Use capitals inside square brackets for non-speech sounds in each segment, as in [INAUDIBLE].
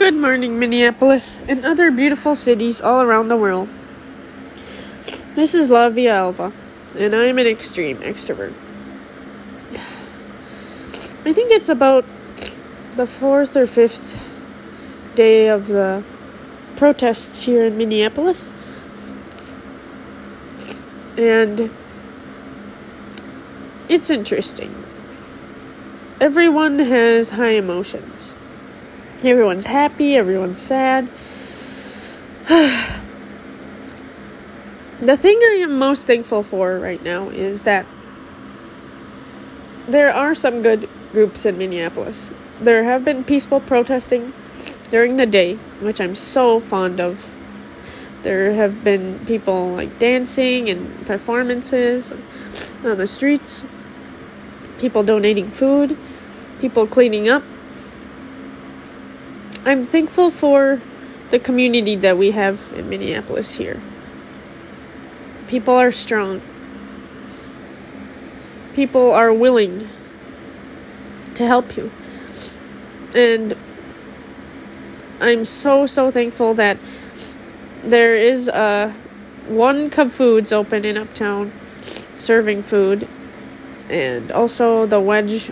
Good morning, Minneapolis, and other beautiful cities all around the world. This is La Alva, and I'm an extreme extrovert. I think it's about the fourth or fifth day of the protests here in Minneapolis. And it's interesting. Everyone has high emotions. Everyone's happy, everyone's sad. [SIGHS] the thing I am most thankful for right now is that there are some good groups in Minneapolis. There have been peaceful protesting during the day, which I'm so fond of. There have been people like dancing and performances on the streets, people donating food, people cleaning up I'm thankful for the community that we have in Minneapolis here. People are strong. People are willing to help you. And I'm so so thankful that there is a one Cub Foods open in Uptown serving food and also the Wedge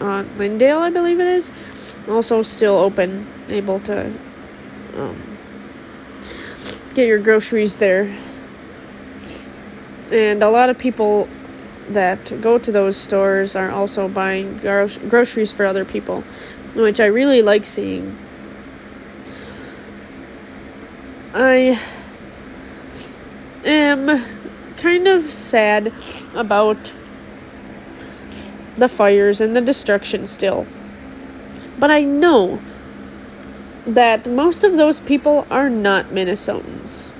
on Lyndale, I believe it is also still open, able to um, get your groceries there. And a lot of people that go to those stores are also buying gro- groceries for other people, which I really like seeing. I am kind of sad about the fires and the destruction still. But I know that most of those people are not Minnesotans.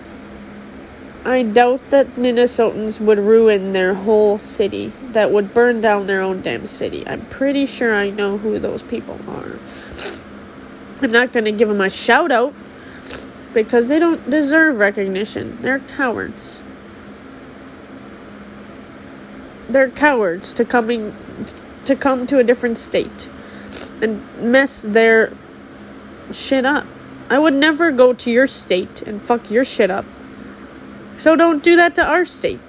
I doubt that Minnesotans would ruin their whole city, that would burn down their own damn city. I'm pretty sure I know who those people are. I'm not going to give them a shout out because they don't deserve recognition. They're cowards. They're cowards to coming to come to a different state and mess their shit up. I would never go to your state and fuck your shit up. So don't do that to our state.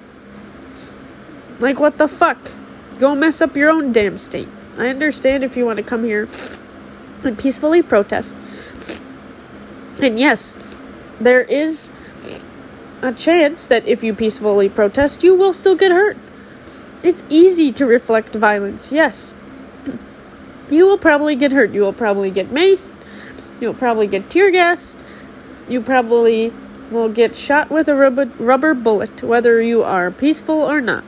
Like, what the fuck? Go mess up your own damn state. I understand if you want to come here and peacefully protest. And yes, there is a chance that if you peacefully protest, you will still get hurt. It's easy to reflect violence, yes you will probably get hurt. You will probably get maced. You'll probably get tear gassed. You probably will get shot with a rubber, rubber bullet, whether you are peaceful or not.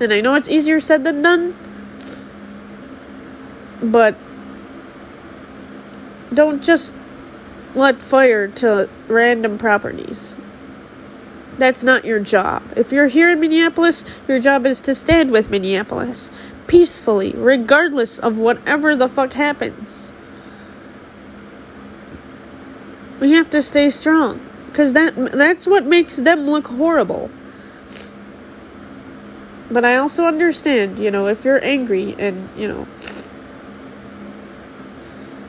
And I know it's easier said than done, but don't just let fire to random properties. That's not your job. If you're here in Minneapolis, your job is to stand with Minneapolis peacefully, regardless of whatever the fuck happens. We have to stay strong cuz that that's what makes them look horrible. But I also understand, you know, if you're angry and, you know,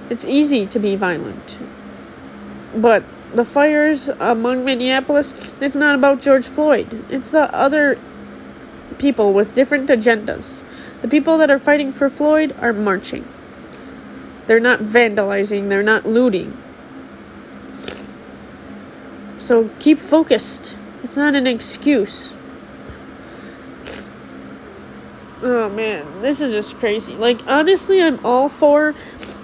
it's easy to be violent. But the fires among Minneapolis, it's not about George Floyd. It's the other people with different agendas. The people that are fighting for Floyd are marching. They're not vandalizing, they're not looting. So keep focused. It's not an excuse. Oh man, this is just crazy. Like, honestly, I'm all for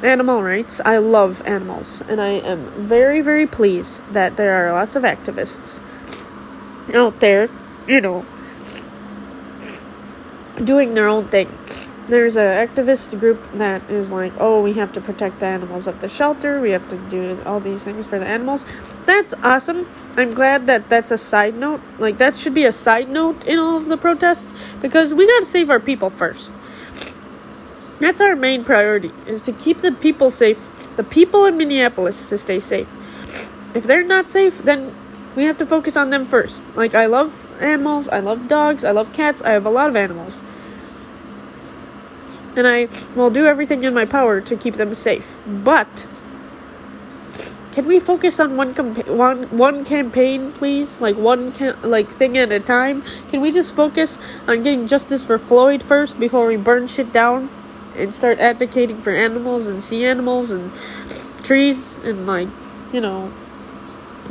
animal rights. I love animals. And I am very, very pleased that there are lots of activists out there, you know, doing their own thing. There's an activist group that is like, oh, we have to protect the animals of the shelter. We have to do all these things for the animals. That's awesome. I'm glad that that's a side note. Like, that should be a side note in all of the protests because we gotta save our people first. That's our main priority, is to keep the people safe. The people in Minneapolis to stay safe. If they're not safe, then we have to focus on them first. Like, I love animals, I love dogs, I love cats, I have a lot of animals. and I will do everything in my power to keep them safe. But can we focus on one campa- one one campaign, please? Like one ca- like thing at a time. Can we just focus on getting justice for Floyd first before we burn shit down and start advocating for animals and sea animals and trees and like you know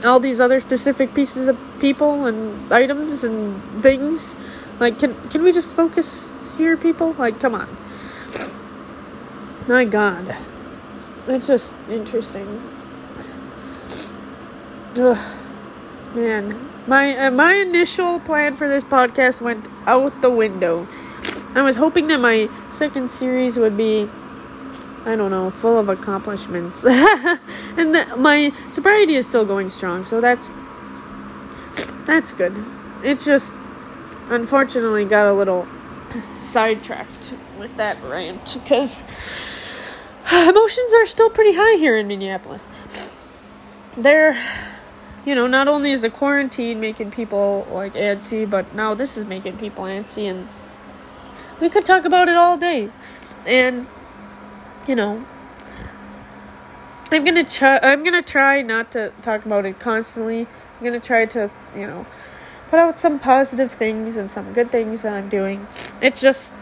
all these other specific pieces of people and items and things? Like, can can we just focus here, people? Like, come on. My God, it's just interesting. Ugh, man, my uh, my initial plan for this podcast went out the window. I was hoping that my second series would be, I don't know, full of accomplishments, [LAUGHS] and that my sobriety is still going strong. So that's that's good. It's just unfortunately got a little [CLEARS THROAT] sidetracked with that rant because [SIGHS] emotions are still pretty high here in Minneapolis. They're you know, not only is the quarantine making people like antsy, but now this is making people antsy, and we could talk about it all day. And you know, I'm gonna try. I'm gonna try not to talk about it constantly. I'm gonna try to, you know, put out some positive things and some good things that I'm doing. It's just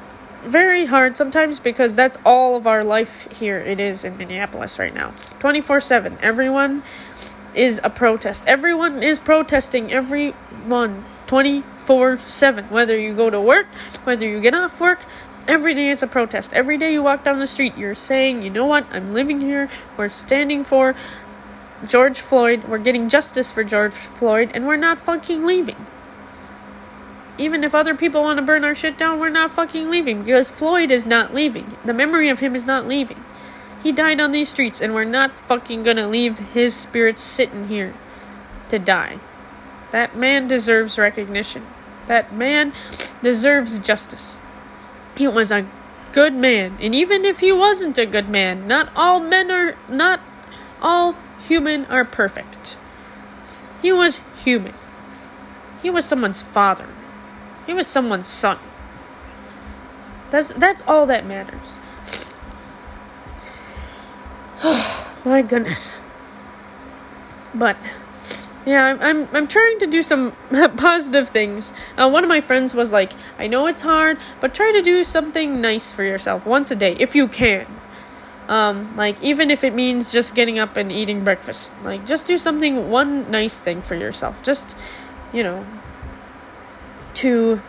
very hard sometimes because that's all of our life here. It is in Minneapolis right now, twenty four seven. Everyone is a protest. Everyone is protesting. Everyone, 24 7. Whether you go to work, whether you get off work, every day is a protest. Every day you walk down the street, you're saying, you know what, I'm living here. We're standing for George Floyd. We're getting justice for George Floyd, and we're not fucking leaving. Even if other people want to burn our shit down, we're not fucking leaving because Floyd is not leaving. The memory of him is not leaving. He died on these streets, and we're not fucking gonna leave his spirit sitting here to die. That man deserves recognition. That man deserves justice. He was a good man, and even if he wasn't a good man, not all men are not all human are perfect. He was human. He was someone's father. He was someone's son. That's that's all that matters. [SIGHS] My goodness. But yeah, I'm I'm, I'm trying to do some [LAUGHS] positive things. Uh, one of my friends was like, "I know it's hard, but try to do something nice for yourself once a day if you can." Um, like even if it means just getting up and eating breakfast, like just do something one nice thing for yourself. Just, you know, to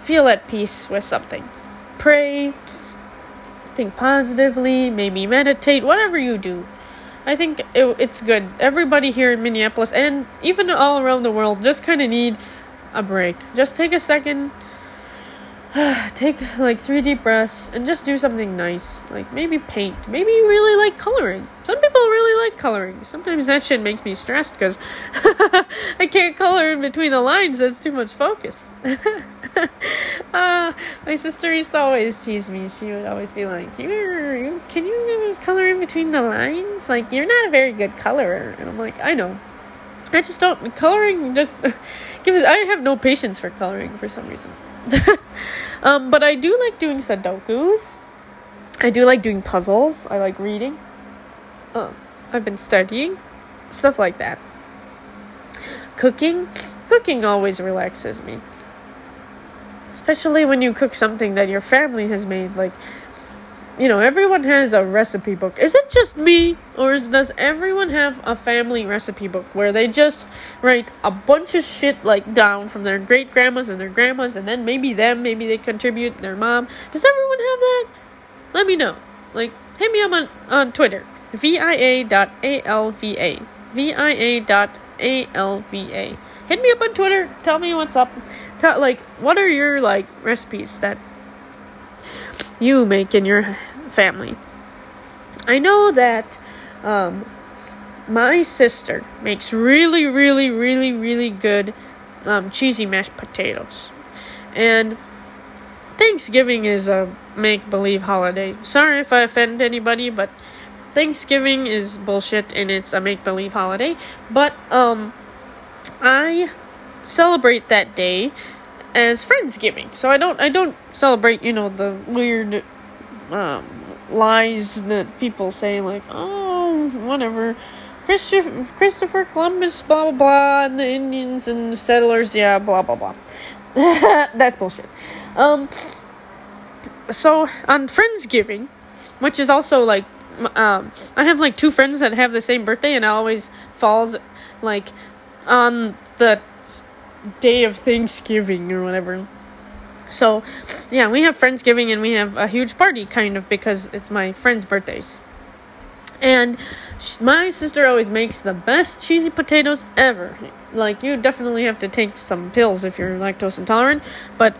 feel at peace with something. Pray, think positively, maybe meditate, whatever you do. I think it, it's good. Everybody here in Minneapolis and even all around the world just kind of need a break. Just take a second [SIGHS] take like three deep breaths and just do something nice. Like maybe paint. Maybe you really like coloring. Some people really like coloring. Sometimes that shit makes me stressed because [LAUGHS] I can't color in between the lines. That's too much focus. [LAUGHS] uh, my sister used to always tease me. She would always be like, "You're, you, can you color in between the lines? Like you're not a very good colorer." And I'm like, "I know." I just don't coloring just [LAUGHS] gives I have no patience for coloring for some reason. [LAUGHS] um, but I do like doing Sudokus. I do like doing puzzles. I like reading. Uh, I've been studying. Stuff like that. Cooking. Cooking always relaxes me. Especially when you cook something that your family has made. Like, you know, everyone has a recipe book. Is it just me, or is, does everyone have a family recipe book where they just write a bunch of shit like down from their great grandmas and their grandmas, and then maybe them, maybe they contribute their mom? Does everyone have that? Let me know. Like, hit me up on on Twitter, via dot alva, via dot alva. Hit me up on Twitter. Tell me what's up. Tell like what are your like recipes that you make in your family. I know that um, my sister makes really, really, really, really good um, cheesy mashed potatoes. And Thanksgiving is a make believe holiday. Sorry if I offend anybody, but Thanksgiving is bullshit and it's a make believe holiday. But um, I celebrate that day as Friendsgiving. So I don't I don't celebrate, you know, the weird um, lies that people say like, "Oh, whatever." Christopher, Christopher Columbus, blah blah blah, and the Indians and the settlers, yeah, blah blah blah. [LAUGHS] That's bullshit. Um, so on Friendsgiving, which is also like, um, I have like two friends that have the same birthday, and it always falls like on the day of Thanksgiving or whatever. So, yeah, we have Friendsgiving and we have a huge party kind of because it's my friends' birthdays. And my sister always makes the best cheesy potatoes ever. Like, you definitely have to take some pills if you're lactose intolerant, but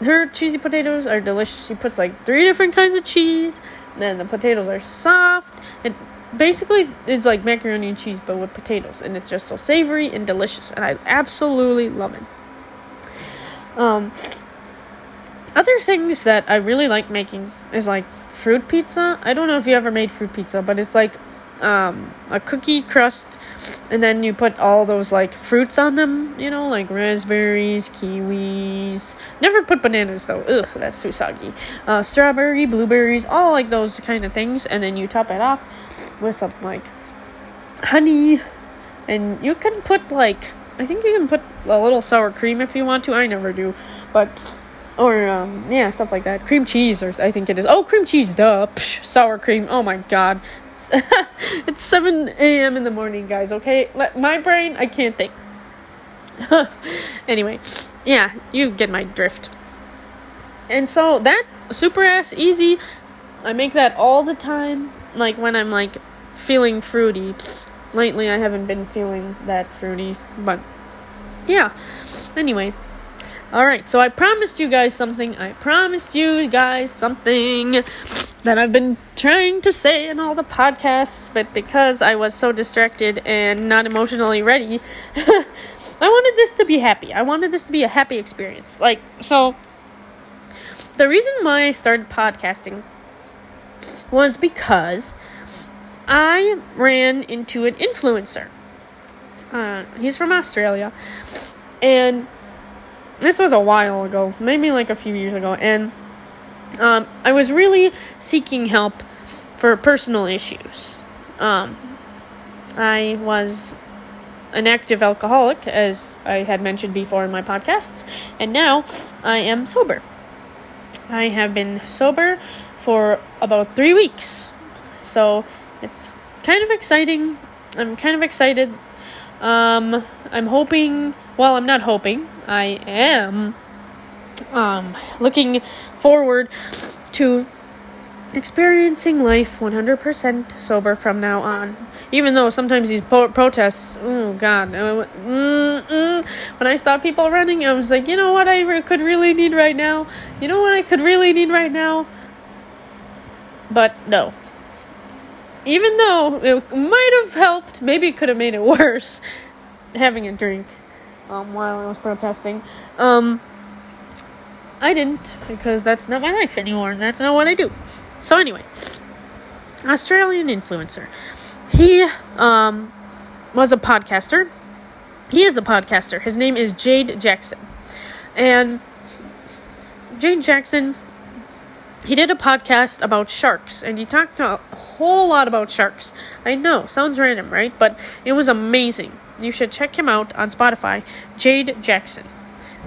her cheesy potatoes are delicious. She puts like three different kinds of cheese, and the potatoes are soft. It basically it's like macaroni and cheese, but with potatoes, and it's just so savory and delicious, and I absolutely love it. Um, other things that I really like making is like fruit pizza. I don't know if you ever made fruit pizza, but it's like um, a cookie crust, and then you put all those like fruits on them, you know, like raspberries, kiwis. Never put bananas though. Ugh, that's too soggy. Uh, strawberry, blueberries, all like those kind of things, and then you top it off with some like honey, and you can put like I think you can put a little sour cream if you want to. I never do, but or um, yeah, stuff like that. Cream cheese, or I think it is. Oh, cream cheese, duh. Psh, sour cream. Oh my god, [LAUGHS] it's seven a.m. in the morning, guys. Okay, Let, my brain, I can't think. [LAUGHS] anyway, yeah, you get my drift. And so that super ass easy. I make that all the time. Like when I'm like feeling fruity. Lately, I haven't been feeling that fruity, but yeah. Anyway, all right, so I promised you guys something. I promised you guys something that I've been trying to say in all the podcasts, but because I was so distracted and not emotionally ready, [LAUGHS] I wanted this to be happy. I wanted this to be a happy experience. Like, so the reason why I started podcasting was because I ran into an influencer. Uh, he's from Australia, and this was a while ago, maybe like a few years ago, and um, I was really seeking help for personal issues. Um, I was an active alcoholic, as I had mentioned before in my podcasts, and now I am sober. I have been sober for about three weeks, so it's kind of exciting. I'm kind of excited. Um, I'm hoping. Well, I'm not hoping. I am um, looking forward to experiencing life 100% sober from now on. Even though sometimes these po- protests, oh god, uh, when I saw people running, I was like, you know what I re- could really need right now? You know what I could really need right now? But no. Even though it might have helped, maybe it could have made it [LAUGHS] worse, having a drink um, while I was protesting. Um, I didn't because that's not my life anymore and that's not what I do. So anyway, Australian influencer. He um, was a podcaster. He is a podcaster. His name is Jade Jackson. And Jade Jackson he did a podcast about sharks and he talked a whole lot about sharks. I know, sounds random, right? But it was amazing. You should check him out on Spotify. Jade Jackson.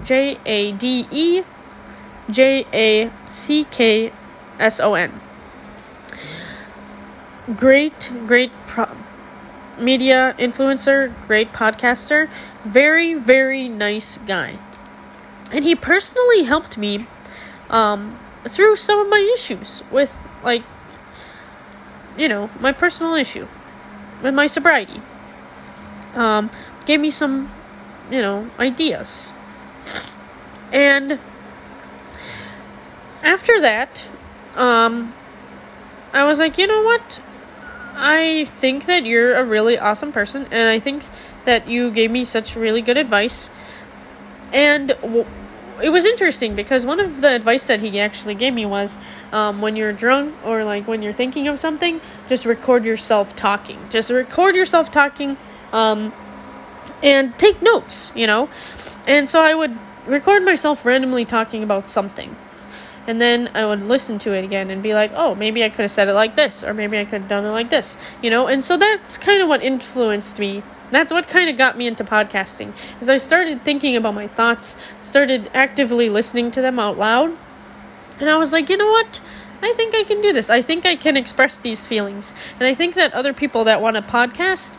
J A D E J A C K S O N. Great, great pro- media influencer, great podcaster, very, very nice guy. And he personally helped me um, through some of my issues with, like, you know, my personal issue with my sobriety. Um, gave me some, you know, ideas. And after that, um, I was like, you know what? I think that you're a really awesome person, and I think that you gave me such really good advice. And w- it was interesting because one of the advice that he actually gave me was um, when you're drunk or like when you're thinking of something, just record yourself talking. Just record yourself talking um, and take notes, you know? And so I would record myself randomly talking about something. And then I would listen to it again and be like, oh, maybe I could have said it like this, or maybe I could have done it like this, you know? And so that's kind of what influenced me. That's what kind of got me into podcasting. As I started thinking about my thoughts, started actively listening to them out loud. And I was like, you know what? I think I can do this. I think I can express these feelings. And I think that other people that want a podcast,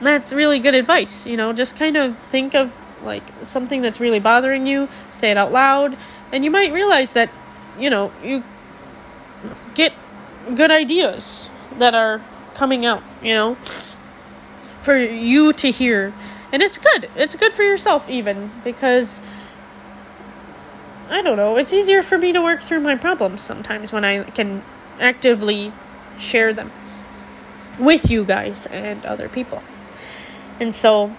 that's really good advice. You know, just kind of think of like something that's really bothering you, say it out loud, and you might realize that, you know, you get good ideas that are coming out, you know, for you to hear. And it's good. It's good for yourself, even, because I don't know, it's easier for me to work through my problems sometimes when I can actively share them with you guys and other people. And so,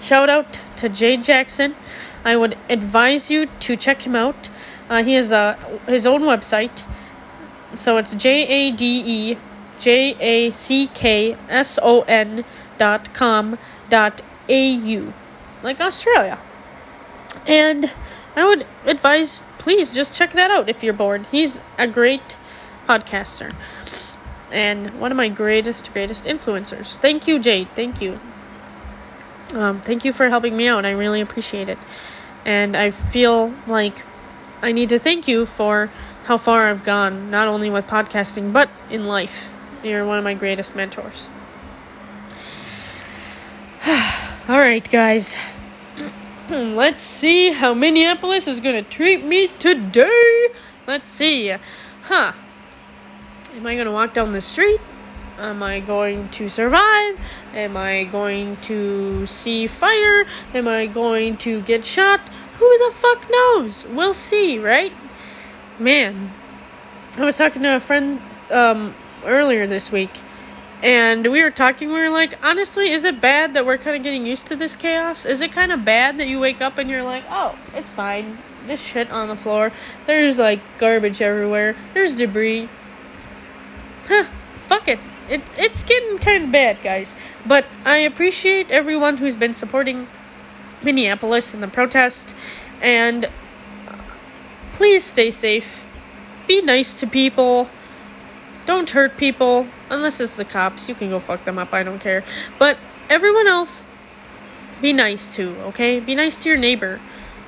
shout out to Jade Jackson. I would advise you to check him out. Uh, he has a, his own website. So it's J A D E J A C K S O N dot com dot A U. Like Australia. And I would advise please just check that out if you're bored. He's a great podcaster and one of my greatest, greatest influencers. Thank you, Jade. Thank you. Um, thank you for helping me out. I really appreciate it. And I feel like I need to thank you for how far I've gone, not only with podcasting, but in life. You're one of my greatest mentors. [SIGHS] All right, guys. [CLEARS THROAT] Let's see how Minneapolis is going to treat me today. Let's see. Huh. Am I going to walk down the street? Am I going to survive? Am I going to see fire? Am I going to get shot? Who the fuck knows? We'll see, right? Man, I was talking to a friend um, earlier this week, and we were talking. We were like, honestly, is it bad that we're kind of getting used to this chaos? Is it kind of bad that you wake up and you're like, oh, it's fine. There's shit on the floor. There's like garbage everywhere. There's debris huh, fuck it. It it's getting kind of bad, guys. But I appreciate everyone who's been supporting Minneapolis and the protest, and please stay safe. Be nice to people. Don't hurt people unless it's the cops. You can go fuck them up. I don't care. But everyone else, be nice to. Okay, be nice to your neighbor.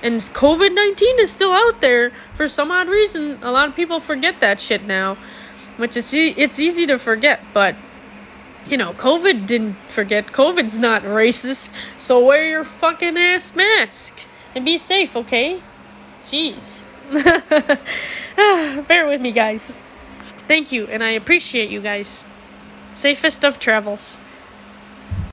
And COVID nineteen is still out there for some odd reason. A lot of people forget that shit now which is it's easy to forget, but you know, COVID didn't forget. COVID's not racist, so wear your fucking ass mask and be safe, okay? Jeez. [LAUGHS] Ah, bear with me, guys. Thank you, and I appreciate you guys. Safest of travels.